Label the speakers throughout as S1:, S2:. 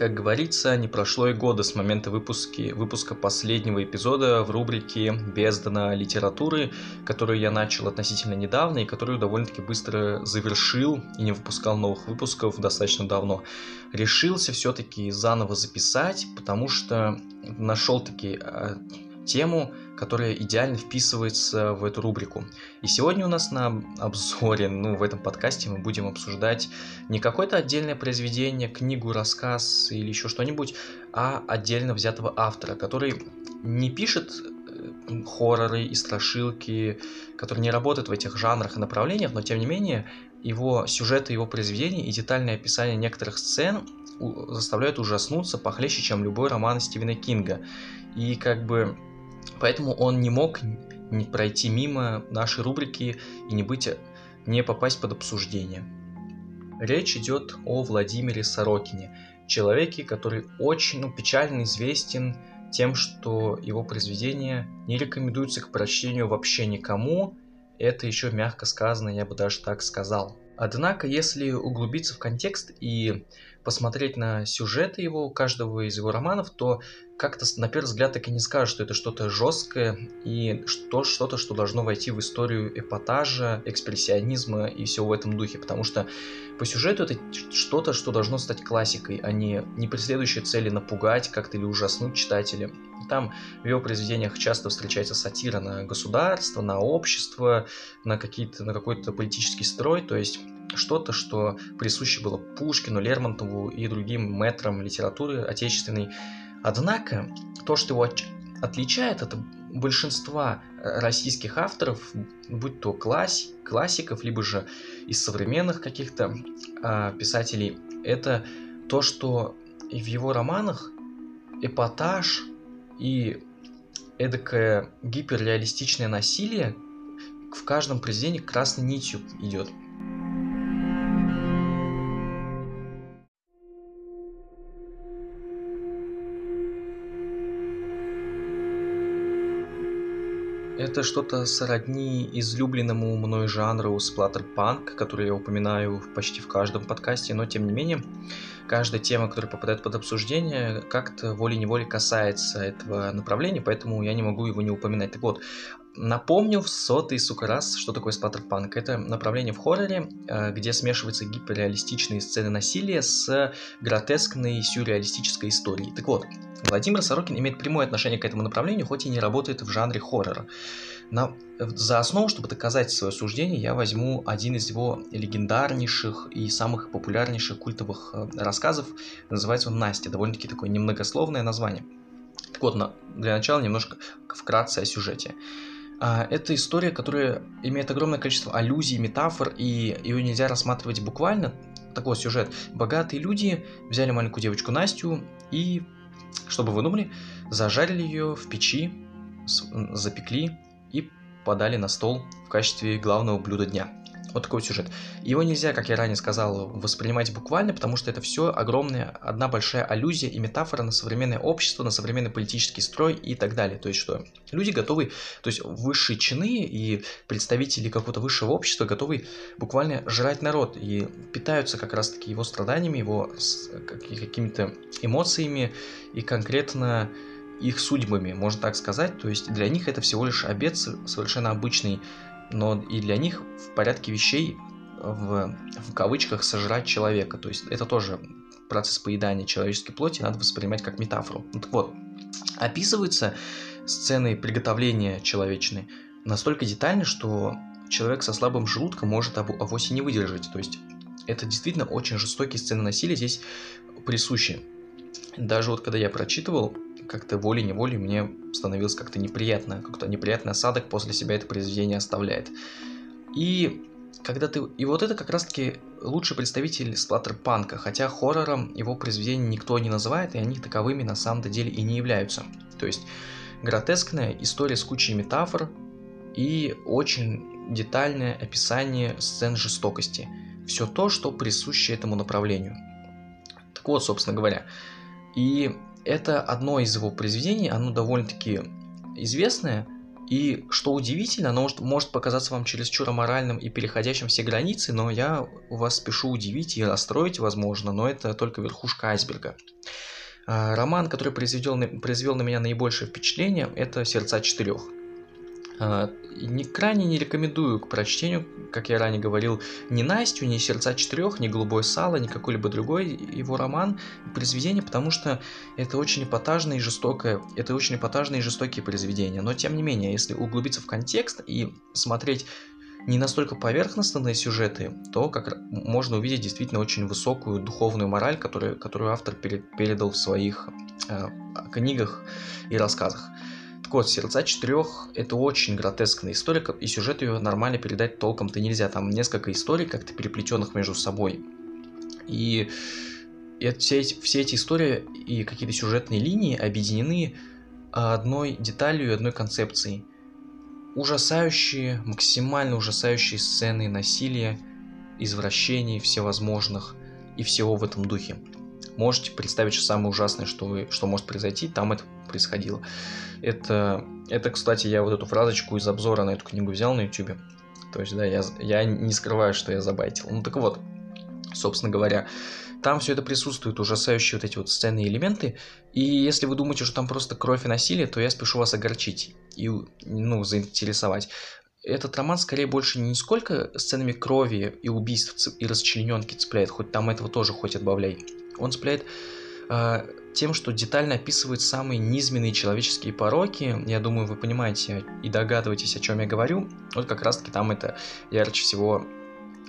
S1: Как говорится, не прошло и года с момента выпуски, выпуска последнего эпизода в рубрике «Бездна литературы», которую я начал относительно недавно и которую довольно-таки быстро завершил и не выпускал новых выпусков достаточно давно. Решился все-таки заново записать, потому что нашел таки э, тему, которая идеально вписывается в эту рубрику. И сегодня у нас на обзоре, ну, в этом подкасте мы будем обсуждать не какое-то отдельное произведение, книгу, рассказ или еще что-нибудь, а отдельно взятого автора, который не пишет э, хорроры и страшилки, который не работает в этих жанрах и направлениях, но тем не менее его сюжеты, его произведения и детальное описание некоторых сцен заставляют ужаснуться похлеще, чем любой роман Стивена Кинга. И как бы Поэтому он не мог не пройти мимо нашей рубрики и не быть, не попасть под обсуждение. Речь идет о Владимире Сорокине, человеке, который очень ну, печально известен тем, что его произведения не рекомендуются к прочтению вообще никому. Это еще мягко сказано, я бы даже так сказал. Однако, если углубиться в контекст и посмотреть на сюжеты его, каждого из его романов, то как-то на первый взгляд так и не скажешь, что это что-то жесткое и что, что-то, что должно войти в историю эпатажа, экспрессионизма и все в этом духе, потому что по сюжету это что-то, что должно стать классикой, а не, не преследующей цели напугать как-то или ужаснуть читателя. Там в его произведениях часто встречается сатира на государство, на общество, на, какие-то, на какой-то политический строй, то есть что-то, что присуще было Пушкину, Лермонтову и другим метрам литературы отечественной, Однако, то, что его отличает от большинства э, российских авторов, будь то класс, классиков, либо же из современных каких-то э, писателей, это то, что в его романах эпатаж и эдакое гиперреалистичное насилие в каждом произведении красной нитью идет. Это что-то сродни излюбленному мной жанру сплаттер-панк, который я упоминаю почти в каждом подкасте, но тем не менее, каждая тема, которая попадает под обсуждение, как-то волей-неволей касается этого направления, поэтому я не могу его не упоминать. Так вот, Напомню в сотый, сука, раз, что такое спаттерпанк. Это направление в хорроре, э, где смешиваются гиперреалистичные сцены насилия с гротескной сюрреалистической историей. Так вот, Владимир Сорокин имеет прямое отношение к этому направлению, хоть и не работает в жанре хоррора. На, за основу, чтобы доказать свое суждение, я возьму один из его легендарнейших и самых популярнейших культовых э, рассказов. Называется он «Настя». Довольно-таки такое немногословное название. Так вот, на, для начала немножко вкратце о сюжете. А, это история, которая имеет огромное количество аллюзий, метафор, и ее нельзя рассматривать буквально. Такой сюжет. Богатые люди взяли маленькую девочку Настю и, чтобы вы думали, зажарили ее в печи, запекли и подали на стол в качестве главного блюда дня. Вот такой сюжет. Его нельзя, как я ранее сказал, воспринимать буквально, потому что это все огромная, одна большая аллюзия и метафора на современное общество, на современный политический строй и так далее. То есть что люди готовы, то есть высшие чины и представители какого-то высшего общества готовы буквально жрать народ и питаются как раз-таки его страданиями, его какими-то эмоциями и конкретно их судьбами, можно так сказать. То есть для них это всего лишь обед совершенно обычный но и для них в порядке вещей в, в кавычках сожрать человека. То есть это тоже процесс поедания человеческой плоти надо воспринимать как метафору. Ну, вот, описываются сцены приготовления человечной настолько детально, что человек со слабым желудком может авось и не выдержать. То есть это действительно очень жестокие сцены насилия здесь присущи. Даже вот когда я прочитывал, как-то волей-неволей мне становилось как-то неприятно, как-то неприятный осадок после себя это произведение оставляет. И когда ты... И вот это как раз-таки лучший представитель сплаттер-панка, хотя хоррором его произведения никто не называет, и они таковыми на самом-то деле и не являются. То есть гротескная история с кучей метафор и очень детальное описание сцен жестокости. Все то, что присуще этому направлению. Так вот, собственно говоря. И это одно из его произведений, оно довольно-таки известное, и что удивительно, оно может, может показаться вам чересчур аморальным и переходящим все границы, но я вас спешу удивить и расстроить, возможно, но это только верхушка айсберга. А, роман, который произвел, произвел на меня наибольшее впечатление, это «Сердца четырех». А, не, крайне не рекомендую к прочтению, как я ранее говорил, ни Настю, ни «Сердца четырех», ни «Голубое сало», ни какой-либо другой его роман, произведение, потому что это очень эпатажное и жестокое, это очень эпатажные и жестокие произведения. Но тем не менее, если углубиться в контекст и смотреть не настолько поверхностные сюжеты, то как можно увидеть действительно очень высокую духовную мораль, которую, которую автор передал в своих э, книгах и рассказах. Так вот, «Сердца четырех» — это очень гротескная история, и сюжет ее нормально передать толком-то нельзя. Там несколько историй как-то переплетенных между собой. И, и все, эти, все эти истории и какие-то сюжетные линии объединены одной деталью и одной концепцией. Ужасающие, максимально ужасающие сцены насилия, извращений всевозможных и всего в этом духе. Можете представить, что самое ужасное, что, вы, что может произойти, там это происходило. Это, это, кстати, я вот эту фразочку из обзора на эту книгу взял на YouTube. То есть, да, я, я не скрываю, что я забайтил. Ну так вот, собственно говоря, там все это присутствует, ужасающие вот эти вот сцены и элементы. И если вы думаете, что там просто кровь и насилие, то я спешу вас огорчить и, ну, заинтересовать. Этот роман скорее больше не сколько сценами крови и убийств и расчлененки цепляет, хоть там этого тоже хоть отбавляй. Он цепляет э, тем, что детально описывает самые низменные человеческие пороки. Я думаю, вы понимаете и догадываетесь, о чем я говорю. Вот как раз-таки там это ярче всего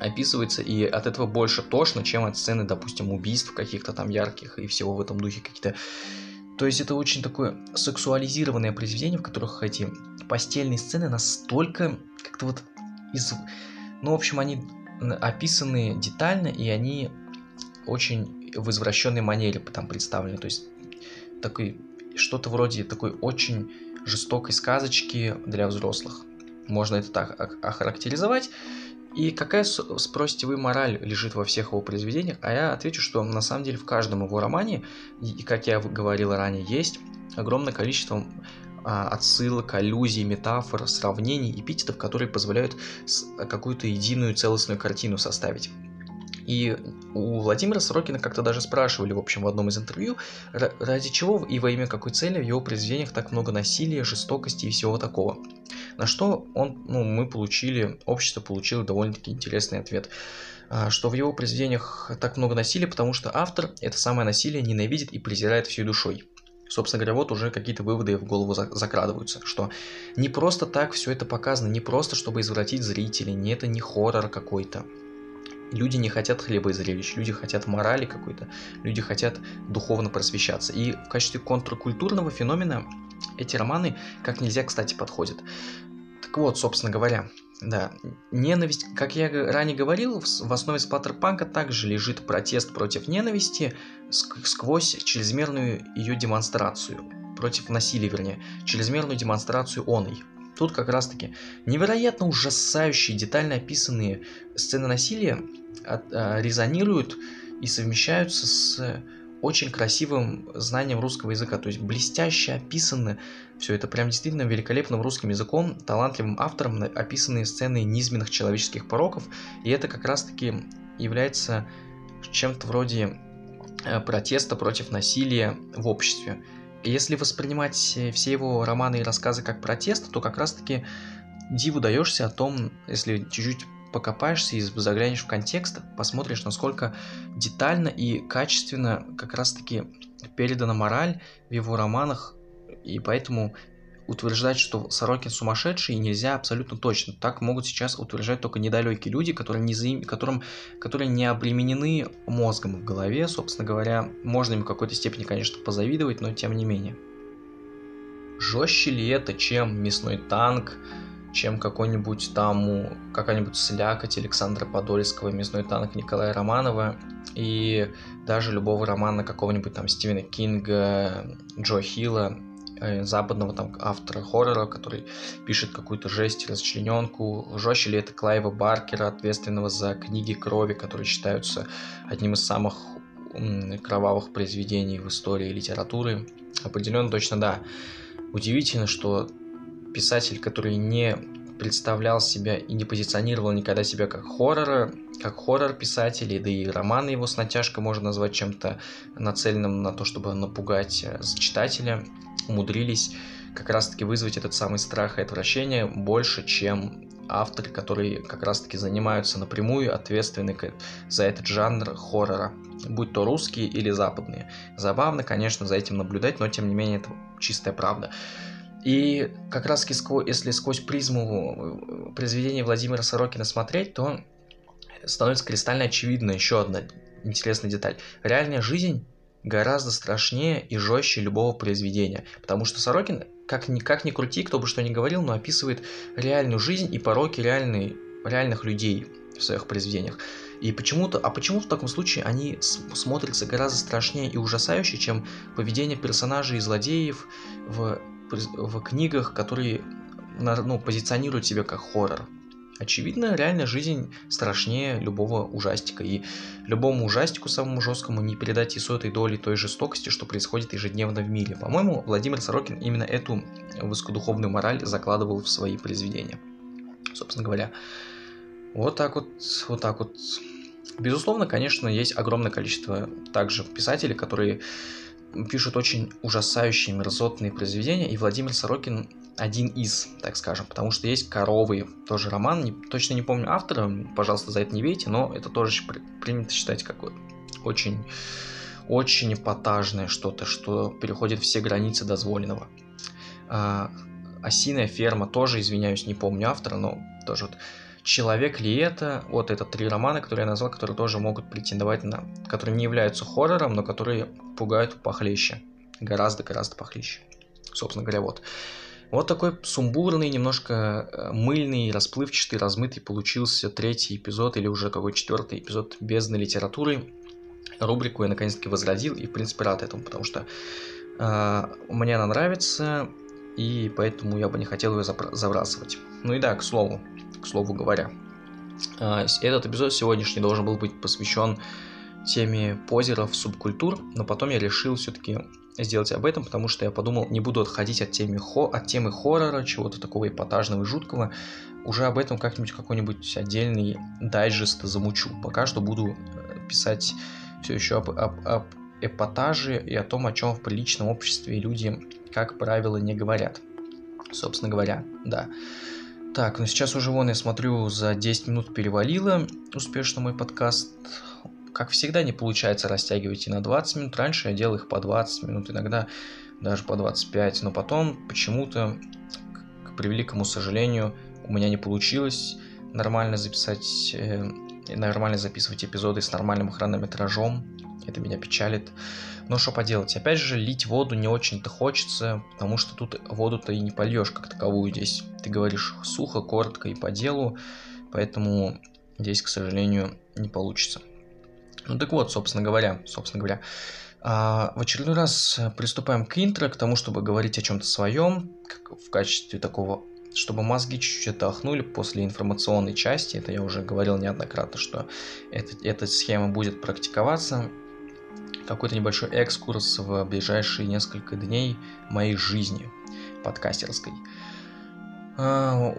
S1: описывается, и от этого больше тошно, чем от сцены, допустим, убийств каких-то там ярких и всего в этом духе какие-то. То есть это очень такое сексуализированное произведение, в которых эти постельные сцены настолько как-то вот из... Ну, в общем, они описаны детально, и они очень в извращенной манере там представлены. То есть такой, что-то вроде такой очень жестокой сказочки для взрослых. Можно это так охарактеризовать. И какая, спросите вы, мораль лежит во всех его произведениях? А я отвечу, что на самом деле в каждом его романе, и как я говорил ранее, есть огромное количество а, отсылок, аллюзий, метафор, сравнений, эпитетов, которые позволяют какую-то единую целостную картину составить. И у Владимира Сорокина как-то даже спрашивали, в общем, в одном из интервью, ради чего и во имя какой цели в его произведениях так много насилия, жестокости и всего такого. На что он, ну, мы получили, общество получило довольно-таки интересный ответ а, что в его произведениях так много насилия, потому что автор это самое насилие ненавидит и презирает всей душой. Собственно говоря, вот уже какие-то выводы в голову закрадываются, что не просто так все это показано, не просто чтобы извратить зрителей, не это не хоррор какой-то, люди не хотят хлеба и зрелищ, люди хотят морали какой-то, люди хотят духовно просвещаться. И в качестве контркультурного феномена эти романы как нельзя, кстати, подходят. Так вот, собственно говоря, да, ненависть, как я ранее говорил, в основе сплаттерпанка также лежит протест против ненависти сквозь чрезмерную ее демонстрацию, против насилия, вернее, чрезмерную демонстрацию оной. Тут как раз таки невероятно ужасающие, детально описанные сцены насилия от, а, резонируют и совмещаются с очень красивым знанием русского языка, то есть блестяще описаны все это прям действительно великолепным русским языком, талантливым автором описанные сцены низменных человеческих пороков, и это как раз-таки является чем-то вроде э, протеста против насилия в обществе. Если воспринимать все его романы и рассказы как протест, то как раз-таки диву даешься о том, если чуть-чуть покопаешься и заглянешь в контекст, посмотришь, насколько детально и качественно как раз-таки передана мораль в его романах, и поэтому утверждать, что Сорокин сумасшедший, нельзя абсолютно точно. Так могут сейчас утверждать только недалекие люди, которые не, заим... которым... которые не обременены мозгом в голове. Собственно говоря, можно им в какой-то степени, конечно, позавидовать, но тем не менее. Жестче ли это, чем мясной танк, чем какой-нибудь там какая-нибудь слякоть Александра Подольского, мясной танк Николая Романова и даже любого романа какого-нибудь там Стивена Кинга, Джо Хилла, западного там автора хоррора, который пишет какую-то жесть, расчлененку. Жестче ли это Клайва Баркера, ответственного за книги крови, которые считаются одним из самых кровавых произведений в истории литературы? Определенно точно да. Удивительно, что писатель, который не представлял себя и не позиционировал никогда себя как хоррора, как хоррор-писатель, да и романы его с натяжкой можно назвать чем-то нацеленным на то, чтобы напугать э, читателя, умудрились как раз-таки вызвать этот самый страх и отвращение больше, чем авторы, которые как раз-таки занимаются напрямую ответственны за этот жанр хоррора, будь то русские или западные. Забавно, конечно, за этим наблюдать, но тем не менее это чистая правда. И как раз если сквозь призму э, произведения Владимира Сорокина смотреть, то становится кристально очевидна еще одна интересная деталь. Реальная жизнь гораздо страшнее и жестче любого произведения, потому что Сорокин, как ни, как ни крути, кто бы что ни говорил, но описывает реальную жизнь и пороки реальной, реальных людей в своих произведениях. И почему-то, а почему в таком случае они смотрятся гораздо страшнее и ужасающе, чем поведение персонажей и злодеев в в книгах, которые ну, позиционируют себя как хоррор. Очевидно, реальная жизнь страшнее любого ужастика, и любому ужастику самому жесткому не передать и сотой доли той жестокости, что происходит ежедневно в мире. По-моему, Владимир Сорокин именно эту высокодуховную мораль закладывал в свои произведения. Собственно говоря, вот так вот, вот так вот. Безусловно, конечно, есть огромное количество также писателей, которые пишут очень ужасающие мерзотные произведения, и Владимир Сорокин один из, так скажем, потому что есть «Коровы», тоже роман, не, точно не помню автора, пожалуйста, за это не верьте, но это тоже принято считать как очень, очень эпатажное что-то, что переходит все границы дозволенного. А, «Осиная ферма» тоже, извиняюсь, не помню автора, но тоже вот Человек ли это? Вот это три романа, которые я назвал, которые тоже могут претендовать на... которые не являются хоррором, но которые пугают похлеще. Гораздо-гораздо похлеще. Собственно говоря, вот. Вот такой сумбурный, немножко э, мыльный, расплывчатый, размытый получился третий эпизод или уже какой четвертый эпизод бездны литературы. Рубрику я наконец-таки возродил и, в принципе, рад этому, потому что э, мне она нравится, и поэтому я бы не хотел ее забрасывать. Ну и да, к слову, к слову говоря. А, этот эпизод сегодняшний должен был быть посвящен теме позеров субкультур, но потом я решил все-таки сделать об этом, потому что я подумал, не буду отходить от темы, хо, от темы хоррора, чего-то такого эпатажного и жуткого, уже об этом как-нибудь какой-нибудь отдельный дайджест замучу. Пока что буду э, писать все еще об, об, об эпатаже и о том, о чем в приличном обществе люди, как правило, не говорят. Собственно говоря, да. Так, ну сейчас уже вон я смотрю, за 10 минут перевалило успешно мой подкаст. Как всегда, не получается растягивать и на 20 минут. Раньше я делал их по 20 минут, иногда даже по 25. Но потом почему-то, к превеликому сожалению, у меня не получилось нормально записать, э, нормально записывать эпизоды с нормальным хронометражом. Это меня печалит. Но что поделать, опять же, лить воду не очень-то хочется, потому что тут воду-то и не польешь как таковую здесь. Ты говоришь сухо, коротко и по делу, поэтому здесь, к сожалению, не получится. Ну так вот, собственно говоря, собственно говоря, а, в очередной раз приступаем к интро, к тому, чтобы говорить о чем-то своем, в качестве такого чтобы мозги чуть-чуть отдохнули после информационной части, это я уже говорил неоднократно, что это, эта схема будет практиковаться, какой-то небольшой экскурс в ближайшие несколько дней моей жизни подкастерской. А,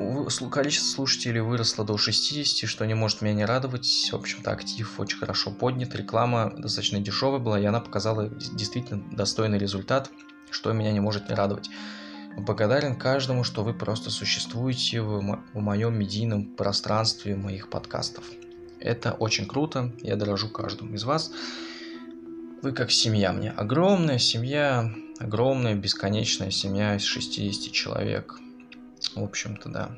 S1: количество слушателей выросло до 60, что не может меня не радовать. В общем-то, актив очень хорошо поднят, реклама достаточно дешевая была, и она показала действительно достойный результат, что меня не может не радовать. Благодарен каждому, что вы просто существуете в, мо- в моем медийном пространстве моих подкастов. Это очень круто, я дорожу каждому из вас. Вы как семья мне. Огромная семья, огромная бесконечная семья из 60 человек. В общем-то, да.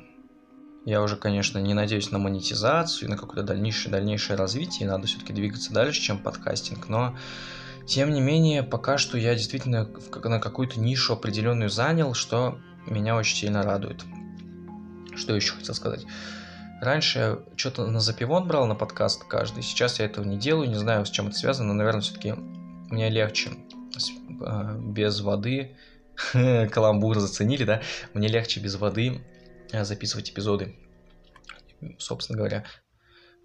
S1: Я уже, конечно, не надеюсь на монетизацию, на какое-то дальнейшее, дальнейшее развитие. Надо все-таки двигаться дальше, чем подкастинг. Но, тем не менее, пока что я действительно на какую-то нишу определенную занял, что меня очень сильно радует. Что еще хотел сказать? Раньше я что-то на запивон брал на подкаст каждый, сейчас я этого не делаю, не знаю, с чем это связано, но, наверное, все-таки мне легче а, без воды, каламбур заценили, да, мне легче без воды а, записывать эпизоды, собственно говоря.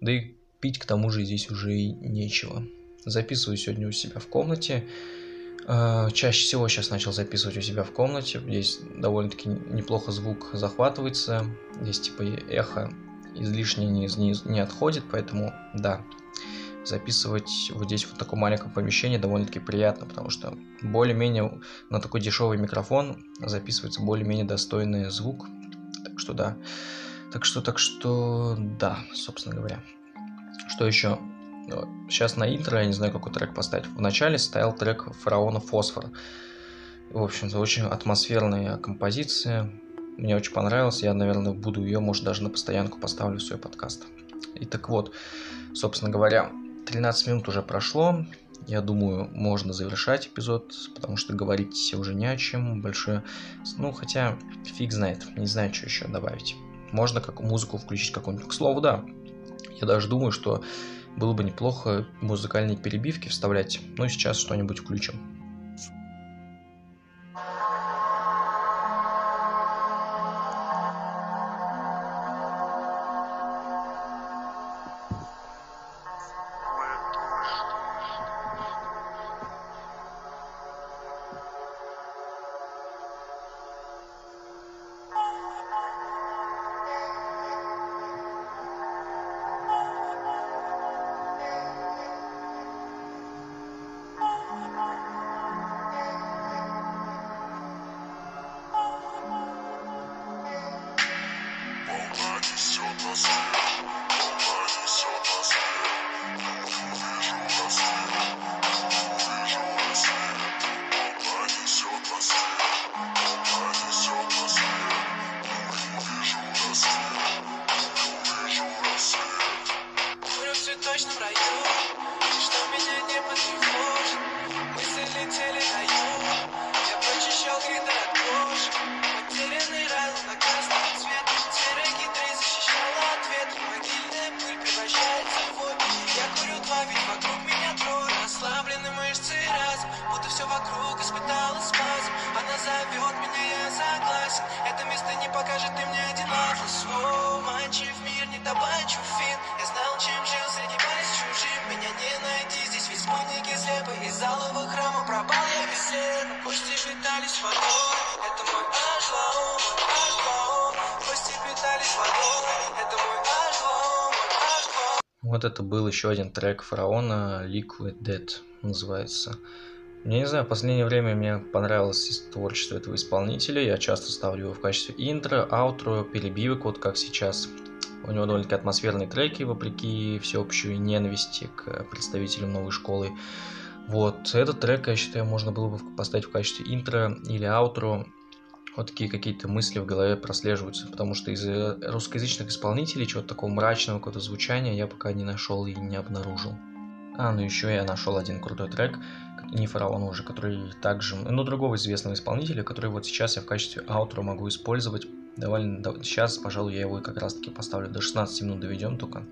S1: Да и пить к тому же здесь уже и нечего. Записываю сегодня у себя в комнате, Э, чаще всего сейчас начал записывать у себя в комнате. Здесь довольно-таки неплохо звук захватывается. Здесь типа эхо излишне не, не, не отходит, поэтому да, записывать вот здесь вот в таком маленьком помещении довольно-таки приятно, потому что более-менее на такой дешевый микрофон записывается более-менее достойный звук. Так что да. Так что, так что, да, собственно говоря. Что еще? Сейчас на интро, я не знаю, какой трек поставить. В начале стоял трек Фараона Фосфор. В общем-то, очень атмосферная композиция. Мне очень понравилось. Я, наверное, буду ее, может, даже на постоянку поставлю в свой подкаст. И так вот, собственно говоря, 13 минут уже прошло. Я думаю, можно завершать эпизод, потому что говорить уже не о чем. Большое... Ну, хотя, фиг знает. Не знаю, что еще добавить. Можно как музыку включить какую-нибудь. К слову, да. Я даже думаю, что было бы неплохо музыкальные перебивки вставлять. Ну, сейчас что-нибудь включим. Вот это был еще один трек Фараона, Liquid Dead называется. Я не знаю, в последнее время мне понравилось творчество этого исполнителя. Я часто ставлю его в качестве интро, аутро, перебивок, вот как сейчас. У него довольно-таки атмосферные треки, вопреки всеобщей ненависти к представителям новой школы. Вот, этот трек, я считаю, можно было бы поставить в качестве интро или аутро вот такие какие-то мысли в голове прослеживаются, потому что из э, русскоязычных исполнителей чего-то такого мрачного какого-то звучания я пока не нашел и не обнаружил. А, ну еще я нашел один крутой трек, не фараон уже, который также, ну, другого известного исполнителя, который вот сейчас я в качестве аутро могу использовать. Довольно, сейчас, пожалуй, я его как раз таки поставлю до 16 минут доведем только.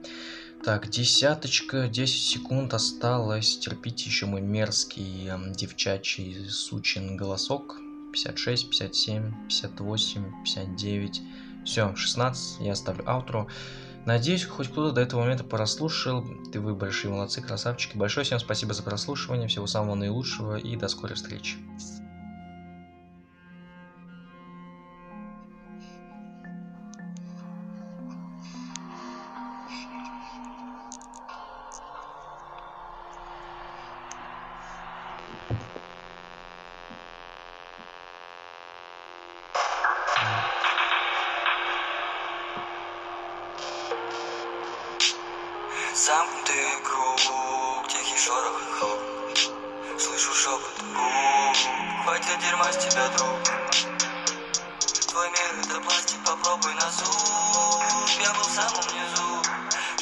S1: Так, десяточка, 10 секунд осталось. Терпите еще мой мерзкий девчачий сучин голосок. 56, 57, 58, 59. Все, 16, я ставлю аутро. Надеюсь, хоть кто-то до этого момента прослушал. Ты вы большие молодцы, красавчики. Большое всем спасибо за прослушивание. Всего самого наилучшего и до скорой встречи.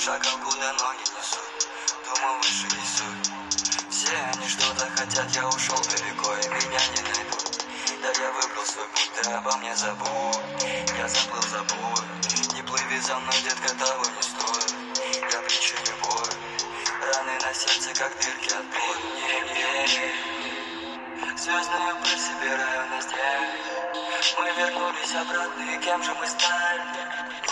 S2: Шагом
S3: куда ноги несут. Думал выше несут. Все они что-то хотят Я ушел далеко и меня не найдут. Да я выбрал свой путь
S2: Ты обо мне забудь. Я забыл за Не плыви за мной, детка, того не стоит. Я причиню боль. Раны на
S3: сердце, как дырки от пуль Не верь Звездную пыль собираю на стене. Мы вернулись обратно, и кем же мы стали?